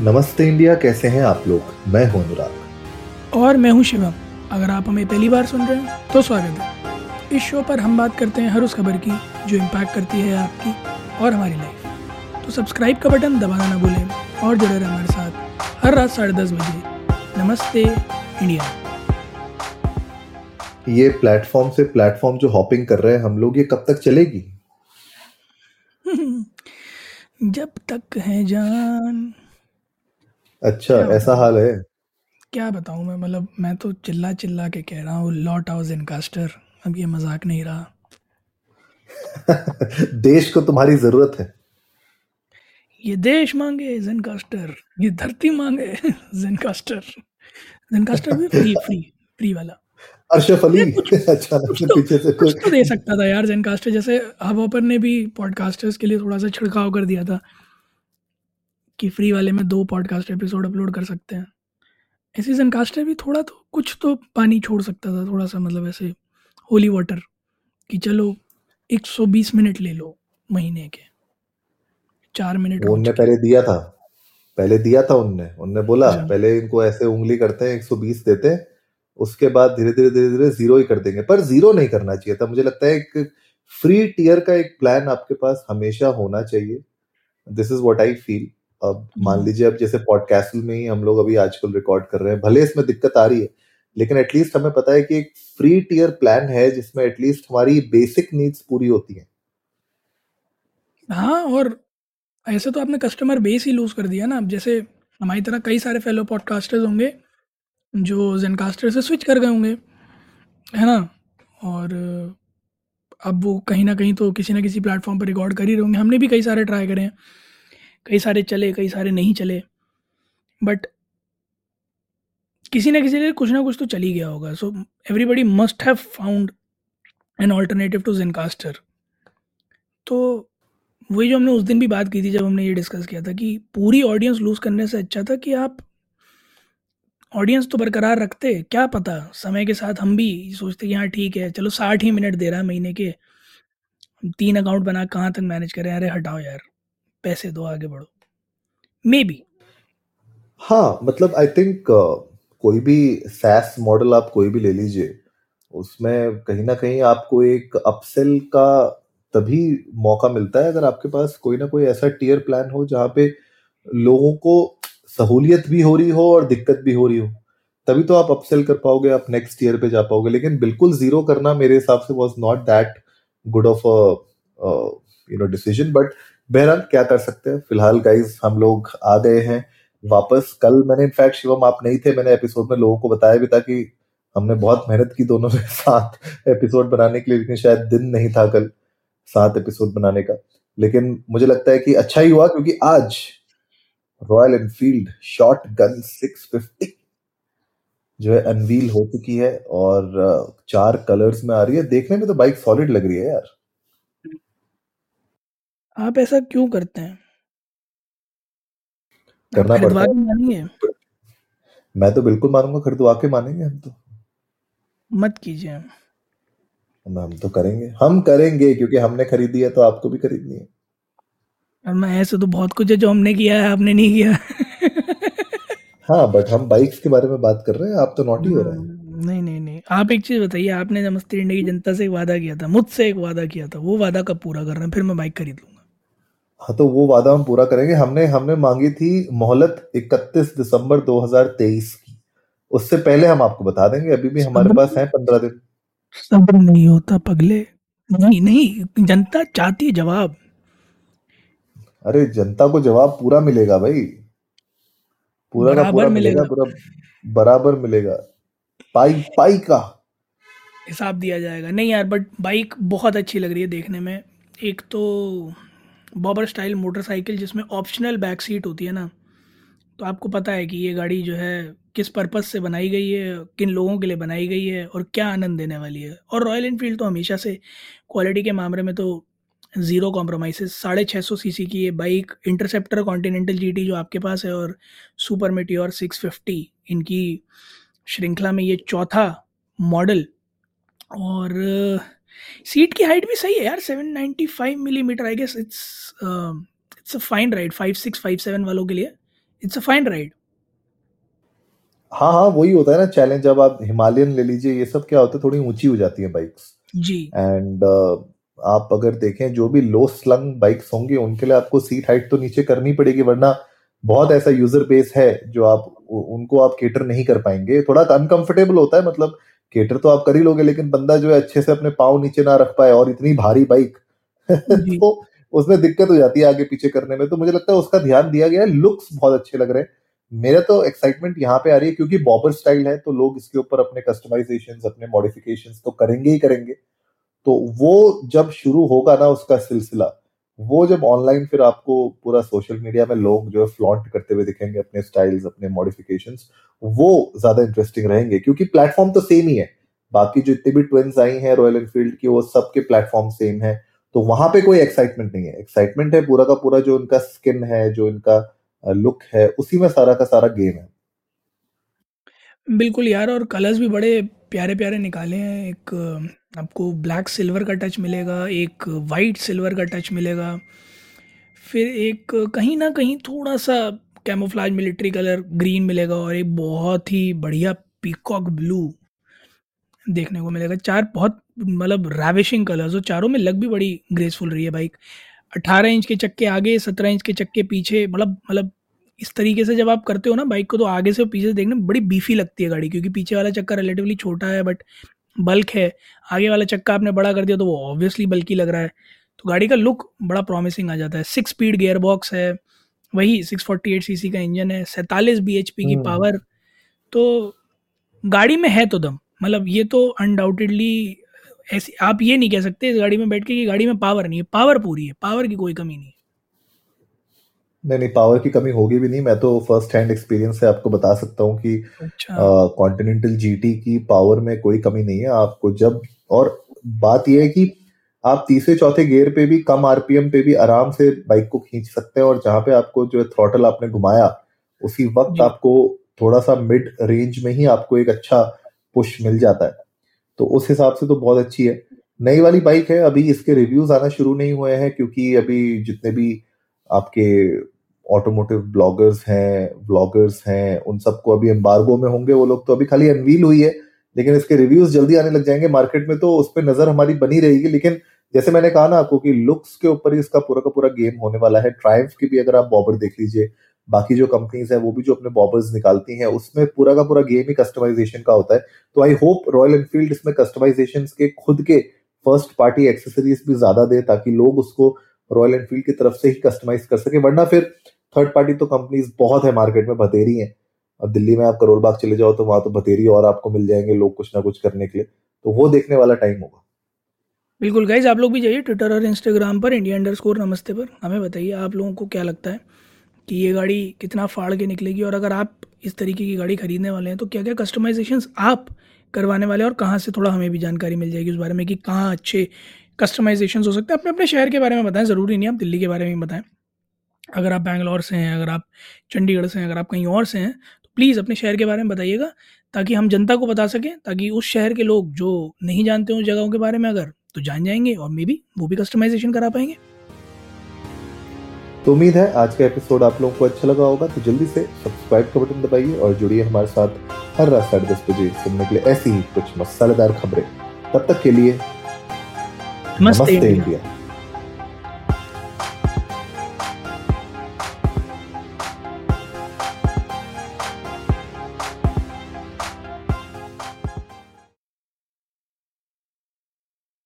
नमस्ते इंडिया कैसे हैं आप लोग? मैं हूँ अनुराग। और मैं हूँ शिवम। अगर आप हमें पहली बार सुन रहे हैं तो स्वागत है। इस शो पर हम बात करते हैं हर उस खबर की जो इम्पैक्ट करती है आपकी और हमारी लाइफ तो सब्सक्राइब का बटन दबाना ना भूलें और जुड़े रहें हमारे साथ हर रात साढ़े दस बजे। नमस्ते इंडिया। ये प्लेटफॉर्म से प्लेटफॉर्म जो हॉपिंग कर रहे हैं हम लोग ये कब तक चलेगी? जब तक है जान। अच्छा क्या ऐसा बताऊँ? हाल है? क्या बताऊँ मैं? मतलब मैं तो चिल्ला चिल्ला के कह रहा हूँ लॉट हाउस इनकास्टर। अब ये मज़ाक नहीं रहा। देश को तुम्हारी ज़रूरत है। ये देश मांगे जेनकास्टर। ये धरती मांगे जेनकास्टर। जेनकास्टर भी फ्री फ्री फ्री वाला। अरशफ अली। यार कुछ अचानक कुछ से तो पीछे से कुछ कोई तो दे सकता था यार जेनकास्टर। जैसे हवॉपर ने भी पॉडकास्टर्स के लिए थोड़ा सा छिड़काव कर दिया था। कि फ्री वाले में दो पॉडकास्ट एपिसोड अपलोड कर सकते हैं। ऐसे जेनकास्टर भी थोड़ा तो कुछ तो पानी छोड़ सकता था थोड़ा सा मतलब ऐसे होली वाटर कि चलो 120 मिनट ले लो महीने के। चार मिनट वो उनने पहले दिया था। पहले दिया था उनने। उनने बोला अच्छा। पहले इनको ऐसे उंगली करते हैं 120 देते हैं उसके बाद धीरे धीरे धीरे धीरे ज़ीरो ही कर देंगे। पर ज़ीरो नहीं करना चाहिए था। मुझे लगता है एक फ्री टियर का एक प्लान आपके पास हमेशा होना चाहिए। This is what I feel अब मान हम्म, लीजिए अब जैसे पॉडकास्ट में ही हम लोग अभी आजकल रिकॉर्ड कर रहे हैं भले इसमें दिक्कत आ रही है लेकिन एटलीस्ट हमें पता है कि एक फ्री टियर प्लान है जिसमें एटलीस्ट हमारी बेसिक नीड्स पूरी होती हैं। हाँ और ऐसे तो आपने कस्टमर बेस ही लूज कर दिया ना। अब जैसे हमारी तरह कई सारे फेलो पॉडकास्टर्स होंगे जो जेनकास्टर से स्विच कर गए होंगे है ना? और अब वो कहीं ना कहीं तो किसी ना किसी प्लेटफॉर्म पर रिकॉर्ड कर ही रहे होंगे। हमने भी कई सारे ट्राई करे हैं। कई सारे चले, कई सारे नहीं चले। बट किसी ना किसी लिए कुछ ना कुछ तो चल ही गया होगा। So everybody must have found an alternative to जेनकास्टर तो वही जो हमने उस दिन भी बात की थी जब हमने ये डिस्कस किया था कि पूरी ऑडियंस लूज करने से अच्छा था कि आप ऑडियंस तो बरकरार रखते, क्या पता? समय के साथ हम भी सोचते कि हाँ ठीक है, चलो साठ ही मिनट दे रहा है महीने के। तीन अकाउंट बना, कहाँ तक मैनेज करें? अरे, हटाओ यार। पैसे दो आगे बढ़ो। मे बी हाँ मतलब आई थिंक uh, कोई भी सैस मॉडल आप कोई भी ले लीजिए उसमें कहीं ना कहीं आपको एक अपसेल का तभी मौका मिलता है अगर आपके पास कोई ना कोई ऐसा टीयर प्लान हो जहाँ पे लोगों को सहूलियत भी हो रही हो और दिक्कत भी हो रही हो। तभी तो आप अपसेल कर पाओगे आप नेक्स्ट ईयर पे जा पाओगे लेकिन बिल्कुल ज़ीरो करना मेरे हिसाब से was not that good of you know decision but बहरहाल, क्या कर सकते हैं? फ़िलहाल गाइज़ हम लोग आ गए हैं वापस। कल मैंने इनफैक्ट शिवम, आप नहीं थे, मैंने एपिसोड में लोगों को बताया भी था कि हमने बहुत मेहनत की दोनों ने सात एपिसोड बनाने के लिए, लेकिन शायद दिन नहीं था कल सात एपिसोड बनाने का। लेकिन मुझे लगता है कि अच्छा ही हुआ, क्योंकि आज रॉयल एनफील्ड शॉर्ट गन 650 जो है अनवील हो चुकी है और चार कलर्स में आ रही है। देखने में तो बाइक सॉलिड लग रही है यार। आप ऐसा क्यों करते हैं? करना पड़ता के मानेंगे है मैं तो बिल्कुल मानूँगा खरीदवा के मानेंगे हम तो। मत कीजिए। हम तो करेंगे। हम करेंगे क्योंकि हमने खरीदी है तो आपको भी खरीदनी है। और मैं ऐसे तो बहुत कुछ है जो हमने किया है आपने नहीं किया। हाँ बट हम बाइक्स के बारे में बात कर रहे हैं आप तो नॉटी हो रहे हैं। हम्म, नहीं नहीं नहीं। आप एक चीज़ बताइए आपने नमस्ते इंडिया की जनता से एक वादा किया था मुझसे एक वादा किया था वो वादा कब पूरा कर रहे हैं? फिर मैं बाइक खरीद लूँगा। हाँ तो वो वादा हम पूरा करेंगे। हमने हमने मांगी थी मोहलत 31 दिसंबर 2023 की। उससे पहले हम आपको बता देंगे अभी भी हमारे पास है पंद्रह दिन। सब्र नहीं होता पगले। नहीं नहीं जनता चाहती जवाब। अरे जनता को जवाब पूरा मिलेगा भाई। पूरा का पूरा मिलेगा। पूरा बराबर मिलेगा। पाई पाई का। हिसाब दिया जाएगा। नहीं यार बट बाइक बहुत अच्छी लग रही है देखने में। एक तो बॉबर स्टाइल मोटरसाइकिल जिसमें ऑप्शनल बैक सीट होती है ना तो आपको पता है कि ये गाड़ी जो है किस पर्पस से बनाई गई है, किन लोगों के लिए बनाई गई है और क्या आनंद देने वाली है। और रॉयल इनफील्ड तो हमेशा से क्वालिटी के मामले में तो ज़ीरो कॉम्प्रोमाइज़ साढ़े छः सौ सी सी की ये बाइक इंटरसेप्टर कॉन्टीनेंटल जी जो आपके पास है और सुपर मेटियोर सिक्स फिफ्टी इनकी श्रृंखला में ये चौथा मॉडल और सीट की हाइट भी सही है यार 795 millimetre I guess it's it's a fine ride five six five seven वालों के लिए। इट्स अ फाइन राइड हाँ हाँ वही होता है ना चैलेंज जब आप हिमालयन ले लीजिए ये सब क्या होता है थोड़ी ऊँची हो जाती है बाइक्स जी। एंड uh, आप अगर देखें जो भी लो स्लंग बाइक्स होंगे उनके लिए आपको सीट हाइट तो नीचे करनी पड़ेगी वरना बहुत ऐसा यूज़र बेस है जो आप उनको आप केटर नहीं कर पाएँगे। थोड़ा अनकंफर्टेबल होता है मतलब केटर तो आप कर ही लोगे लेकिन बंदा जो है अच्छे से अपने पाँव नीचे ना रख पाए और इतनी भारी बाइक तो उसमें दिक्कत हो जाती है आगे पीछे करने में। तो मुझे लगता है उसका ध्यान दिया गया है लुक्स बहुत अच्छे लग रहे हैं। मेरा तो एक्साइटमेंट यहाँ पे आ रही है क्योंकि बॉबर स्टाइल है तो लोग इसके ऊपर अपने कस्टमाइजेशन अपने मॉडिफिकेशन तो करेंगे ही करेंगे। तो वो जब शुरू होगा ना उसका सिलसिला वो जब ऑनलाइन फिर आपको पूरा सोशल मीडिया में लोग जो है फ्लॉन्ट करते हुए दिखेंगे, अपने स्टाइल्स अपने मॉडिफिकेशन वो ज़्यादा इंटरेस्टिंग रहेंगे। क्योंकि प्लेटफॉर्म तो सेम ही है। बाकी जो इतने भी ट्विंस आई हैं रॉयल एनफील्ड की, वो सबके प्लेटफॉर्म सेम है। तो वहाँ पे कोई एक्साइटमेंट नहीं है। एक्साइटमेंट है पूरा का पूरा जो इनका स्किन है, जो इनका लुक है, उसी में सारा का सारा गेम है। बिल्कुल यार, और कलर्स भी बड़े प्यारे प्यारे निकाले हैं। एक आपको ब्लैक सिल्वर का टच मिलेगा, एक वाइट सिल्वर का टच मिलेगा। फिर एक कहीं ना कहीं थोड़ा सा कैमोफ्लाज मिलिट्री कलर ग्रीन मिलेगा और एक बहुत ही बढ़िया पीकॉक ब्लू देखने को मिलेगा। चार बहुत मतलब रैविशिंग कलर्स और चारों में लग भी बड़ी ग्रेसफुल रही है बाइक अट्ठारह इंच के चक्के आगे, सत्रह इंच के चक्के पीछे मतलब मतलब इस तरीके से जब आप करते हो ना बाइक को तो आगे से पीछे से देखने बड़ी बीफी लगती है गाड़ी, क्योंकि पीछे वाला चक्का रिलेटिवली छोटा है बट बल्क है। आगे वाला चक्का आपने बड़ा कर दिया तो वो ऑब्वियसली बल्कि लग रहा है। तो गाड़ी का लुक बड़ा प्रॉमिसिंग आ जाता है। सिक्स स्पीड गेयर बॉक्स है। वही सिक्स फोर्टी एट सी का इंजन है। सैंतालीस बी एच पी की पावर हम्म। तो गाड़ी में है तो दम। मतलब ये तो अनडाउटेडली ऐसी आप ये नहीं कह सकते इस गाड़ी में बैठ के कि गाड़ी में पावर नहीं है। पावर पूरी है। पावर की कोई कमी नहीं। नहीं नहीं पावर की कमी होगी भी नहीं। मैं तो फ़र्स्ट हैंड एक्सपीरियंस से आपको बता सकता हूँ कि कॉन्टिनेंटल अच्छा। जीटी की पावर में कोई कमी नहीं है। आपको जब और बात यह है कि आप तीसरे चौथे गियर पे भी कम आरपीएम पे भी आराम से बाइक को खींच सकते हैं और जहाँ पे आपको जो है थ्रॉटल आपने घुमाया उसी वक्त आपको थोड़ा सा मिड रेंज में ही आपको एक अच्छा पुश मिल जाता है। तो उस हिसाब से तो बहुत अच्छी है। नई वाली बाइक है अभी इसके रिव्यूज़ आना शुरू नहीं हुए हैं क्योंकि अभी जितने भी आपके ऑटोमोटिव ब्लॉगर्स हैं ब्लॉगर्स हैं, उन सबको अभी एम्बार्गो में होंगे वो लोग तो अभी खाली अनवील हुई है, लेकिन इसके रिव्यूज़ जल्दी आने लग जाएँगे मार्केट में तो उस पर नज़र हमारी बनी रहेगी, लेकिन जैसे मैंने कहा ना आपको कि लुक्स के ऊपर ही इसका पूरा का पूरा गेम होने वाला है ट्राइम्फ की भी अगर आप बॉबर देख लीजिए, बाकी जो कंपनीज़ है वो भी जो अपने बॉबर्स निकालती हैं, उसमें पूरा का पूरा गेम ही कस्टमाइजेशन का होता है तो आई होप रॉयल एनफील्ड इसमें कस्टमाइजेशन के खुद के फ़र्स्ट पार्टी एक्सेसरीज भी ज़्यादा दे, ताकि लोग उसको रॉयल एनफील्ड की तरफ़ से ही कस्टमाइज कर सके, वरना फिर थर्ड पार्टी तो कंपनीज़ बहुत है मार्केट में बतेरी हैं। अब दिल्ली में आप करोल बाग चले जाओ तो वहाँ तो बतेरी और आपको मिल जाएँगे लोग कुछ ना कुछ करने के लिए। तो वो देखने वाला टाइम होगा। बिल्कुल गाइज़ आप लोग भी जाइए ट्विटर और इंस्टाग्राम पर इंडिया अंडर स्कोर नमस्ते पर। हमें बताइए आप लोगों को क्या लगता है कि ये गाड़ी कितना फाड़ के निकलेगी और अगर आप इस तरीके की गाड़ी खरीदने वाले हैं तो क्या क्या कस्टमाइजेशन आप करवाने वाले और कहाँ से थोड़ा हमें भी जानकारी मिल जाएगी उस बारे में कि कहाँ अच्छे कस्टमाइजेशन हो सकते हैं। अपने अपने शहर के बारे में बताएँ, ज़रूरी नहीं आप दिल्ली के बारे में बताएँ। अगर आप बैंगलोर से हैं, अगर आप चंडीगढ़ से हैं, अगर आप कहीं और से हैं तो प्लीज़ अपने शहर के बारे में बताइएगा, ताकि हम जनता को बता सकें, ताकि उस शहर के लोग जो नहीं जानते उस जगहों के बारे में अगर तो जान जाएँगे और मे बी वो भी कस्टमाइजेशन करा पाएँगे। तो उम्मीद है आज का एपिसोड आप लोगों को अच्छा लगा होगा तो जल्दी से सब्सक्राइब का बटन दबाइए और जुड़िए हमारे साथ हर रात साढ़े दस बजे सुनने के लिए ऐसी ही कुछ मसालेदार खबरें। तब तक के लिए नमस्ते, इंडिया।